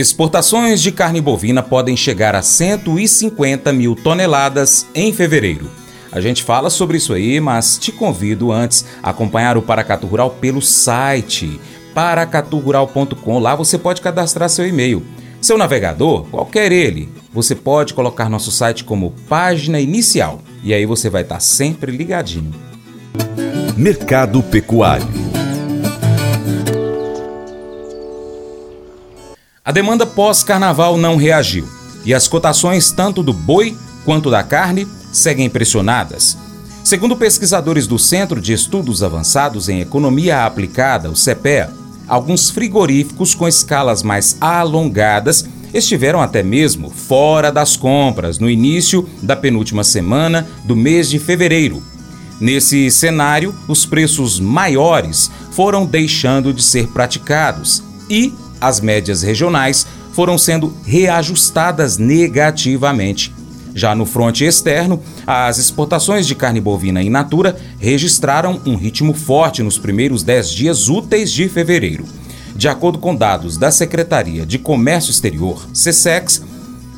Exportações de carne bovina podem chegar a 150 mil toneladas em fevereiro. A gente fala sobre isso aí, mas te convido antes a acompanhar o Paracatu Rural pelo site paracaturural.com. Lá você pode cadastrar seu e-mail. Seu navegador, qualquer ele, você pode colocar nosso site como página inicial e aí você vai estar sempre ligadinho. Mercado Pecuário A demanda pós-carnaval não reagiu e as cotações tanto do boi quanto da carne seguem pressionadas. Segundo pesquisadores do Centro de Estudos Avançados em Economia Aplicada, o CEPEA, alguns frigoríficos com escalas mais alongadas estiveram até mesmo fora das compras no início da penúltima semana do mês de fevereiro. Nesse cenário, os preços maiores foram deixando de ser praticados e as médias regionais foram sendo reajustadas negativamente. Já no fronte externo, as exportações de carne bovina in natura registraram um ritmo forte nos primeiros 10 dias úteis de fevereiro. De acordo com dados da Secretaria de Comércio Exterior, SESEX,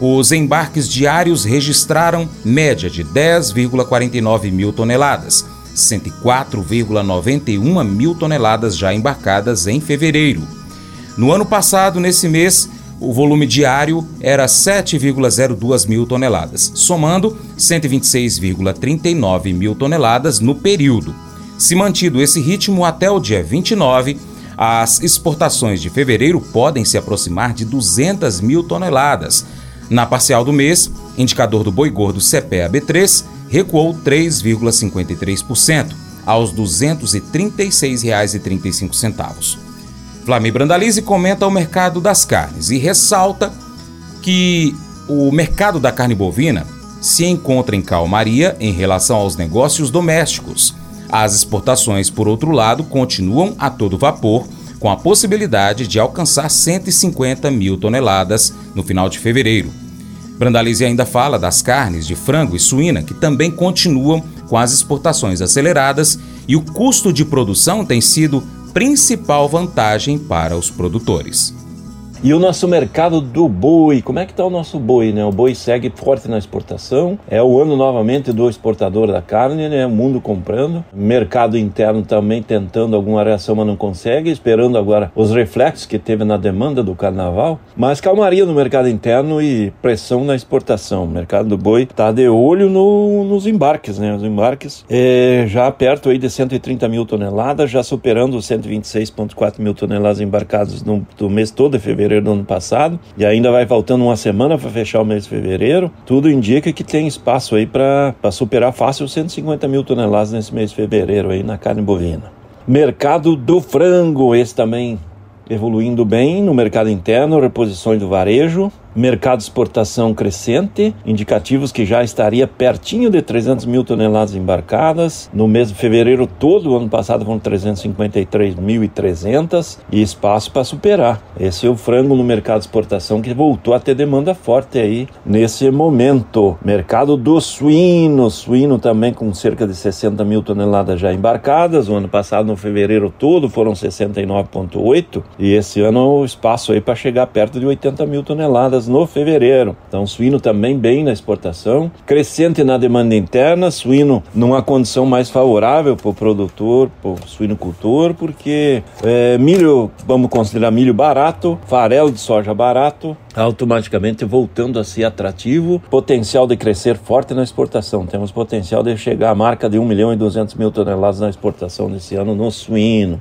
os embarques diários registraram média de 10,49 mil toneladas, 104,91 mil toneladas já embarcadas em fevereiro. No ano passado, nesse mês, o volume diário era 7,02 mil toneladas, somando 126,39 mil toneladas no período. Se mantido esse ritmo até o dia 29, as exportações de fevereiro podem se aproximar de 200 mil toneladas. Na parcial do mês, indicador do boi gordo CPEA-B3 recuou 3,53% aos R$ 236,35. Flamengo Brandalize comenta o mercado das carnes e ressalta que o mercado da carne bovina se encontra em calmaria em relação aos negócios domésticos. As exportações, por outro lado, continuam a todo vapor, com a possibilidade de alcançar 150 mil toneladas no final de fevereiro. Brandalize ainda fala das carnes de frango e suína, que também continuam com as exportações aceleradas e o custo de produção tem sido principal vantagem para os produtores. E o nosso mercado do boi, como é que está o nosso boi, né? O boi segue forte na exportação. É o ano novamente do exportador da carne, né? O mundo comprando. Mercado interno também tentando alguma reação, mas não consegue. Esperando agora os reflexos que teve na demanda do carnaval. Mas calmaria no mercado interno e pressão na exportação. O mercado do boi está de olho no, nos embarques, né? Os embarques é, já perto aí de 130 mil toneladas, já superando os 126,4 mil toneladas embarcados no, no mês todo de fevereiro fevereiro do ano passado e ainda vai faltando uma semana para fechar o mês de fevereiro. Tudo indica que tem espaço aí para superar fácil 150 mil toneladas nesse mês de fevereiro aí na carne bovina. Mercado do frango, esse também evoluindo bem no mercado interno, reposições do varejo, mercado de exportação crescente, indicativos que já estaria pertinho de 300 mil toneladas embarcadas. No mês de fevereiro todo, o ano passado foram 353.300 e espaço para superar. Esse é o frango no mercado de exportação que voltou a ter demanda forte aí nesse momento. Mercado do suíno, suíno também com cerca de 60 mil toneladas já embarcadas. O ano passado, no fevereiro todo, foram 69,8 e esse ano o espaço aí para chegar perto de 80 mil toneladas no fevereiro. Então, suíno também bem na exportação, crescente na demanda interna, suíno numa condição mais favorável para o produtor, para o suinocultor, porque é, milho, vamos considerar milho barato, farelo de soja barato, automaticamente voltando a ser atrativo, potencial de crescer forte na exportação. Temos potencial de chegar à marca de 1 milhão e 200 mil toneladas na exportação nesse ano no suíno.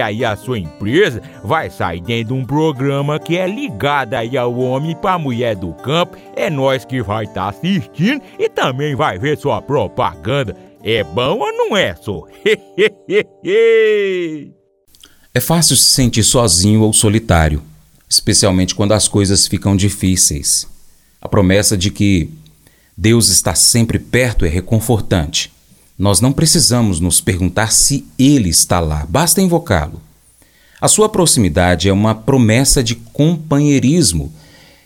aí a sua empresa vai sair dentro de um programa que é ligado aí ao homem para mulher do campo. É nós que vai estar tá assistindo e também vai ver sua propaganda. É bom ou não é, só? É fácil se sentir sozinho ou solitário. especialmente quando as coisas ficam difíceis. A promessa de que Deus está sempre perto é reconfortante. Nós não precisamos nos perguntar se Ele está lá, basta invocá-lo. A sua proximidade é uma promessa de companheirismo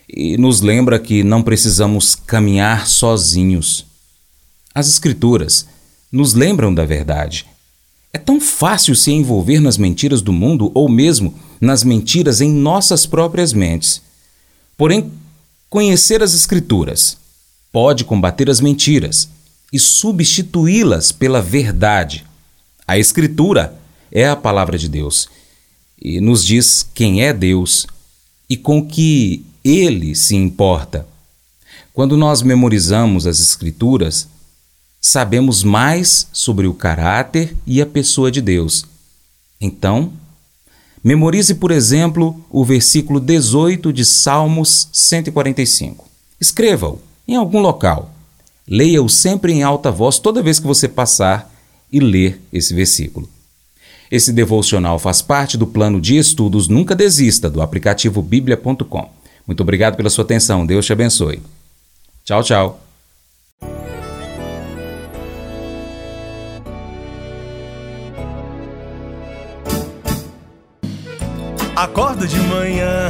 e nos lembra que não precisamos caminhar sozinhos. As Escrituras nos lembram da verdade. É tão fácil se envolver nas mentiras do mundo ou mesmo nas mentiras em nossas próprias mentes. Porém, conhecer as Escrituras pode combater as mentiras e substituí-las pela verdade. A Escritura é a palavra de Deus e nos diz quem é Deus e com que ele se importa. Quando nós memorizamos as Escrituras, sabemos mais sobre o caráter e a pessoa de Deus. Então, memorize, por exemplo, o versículo 18 de Salmos 145. Escreva-o em algum local. Leia-o sempre em alta voz toda vez que você passar e ler esse versículo. Esse devocional faz parte do plano de estudos Nunca Desista do aplicativo bíblia.com. Muito obrigado pela sua atenção. Deus te abençoe. Tchau, tchau. Acordo de manhã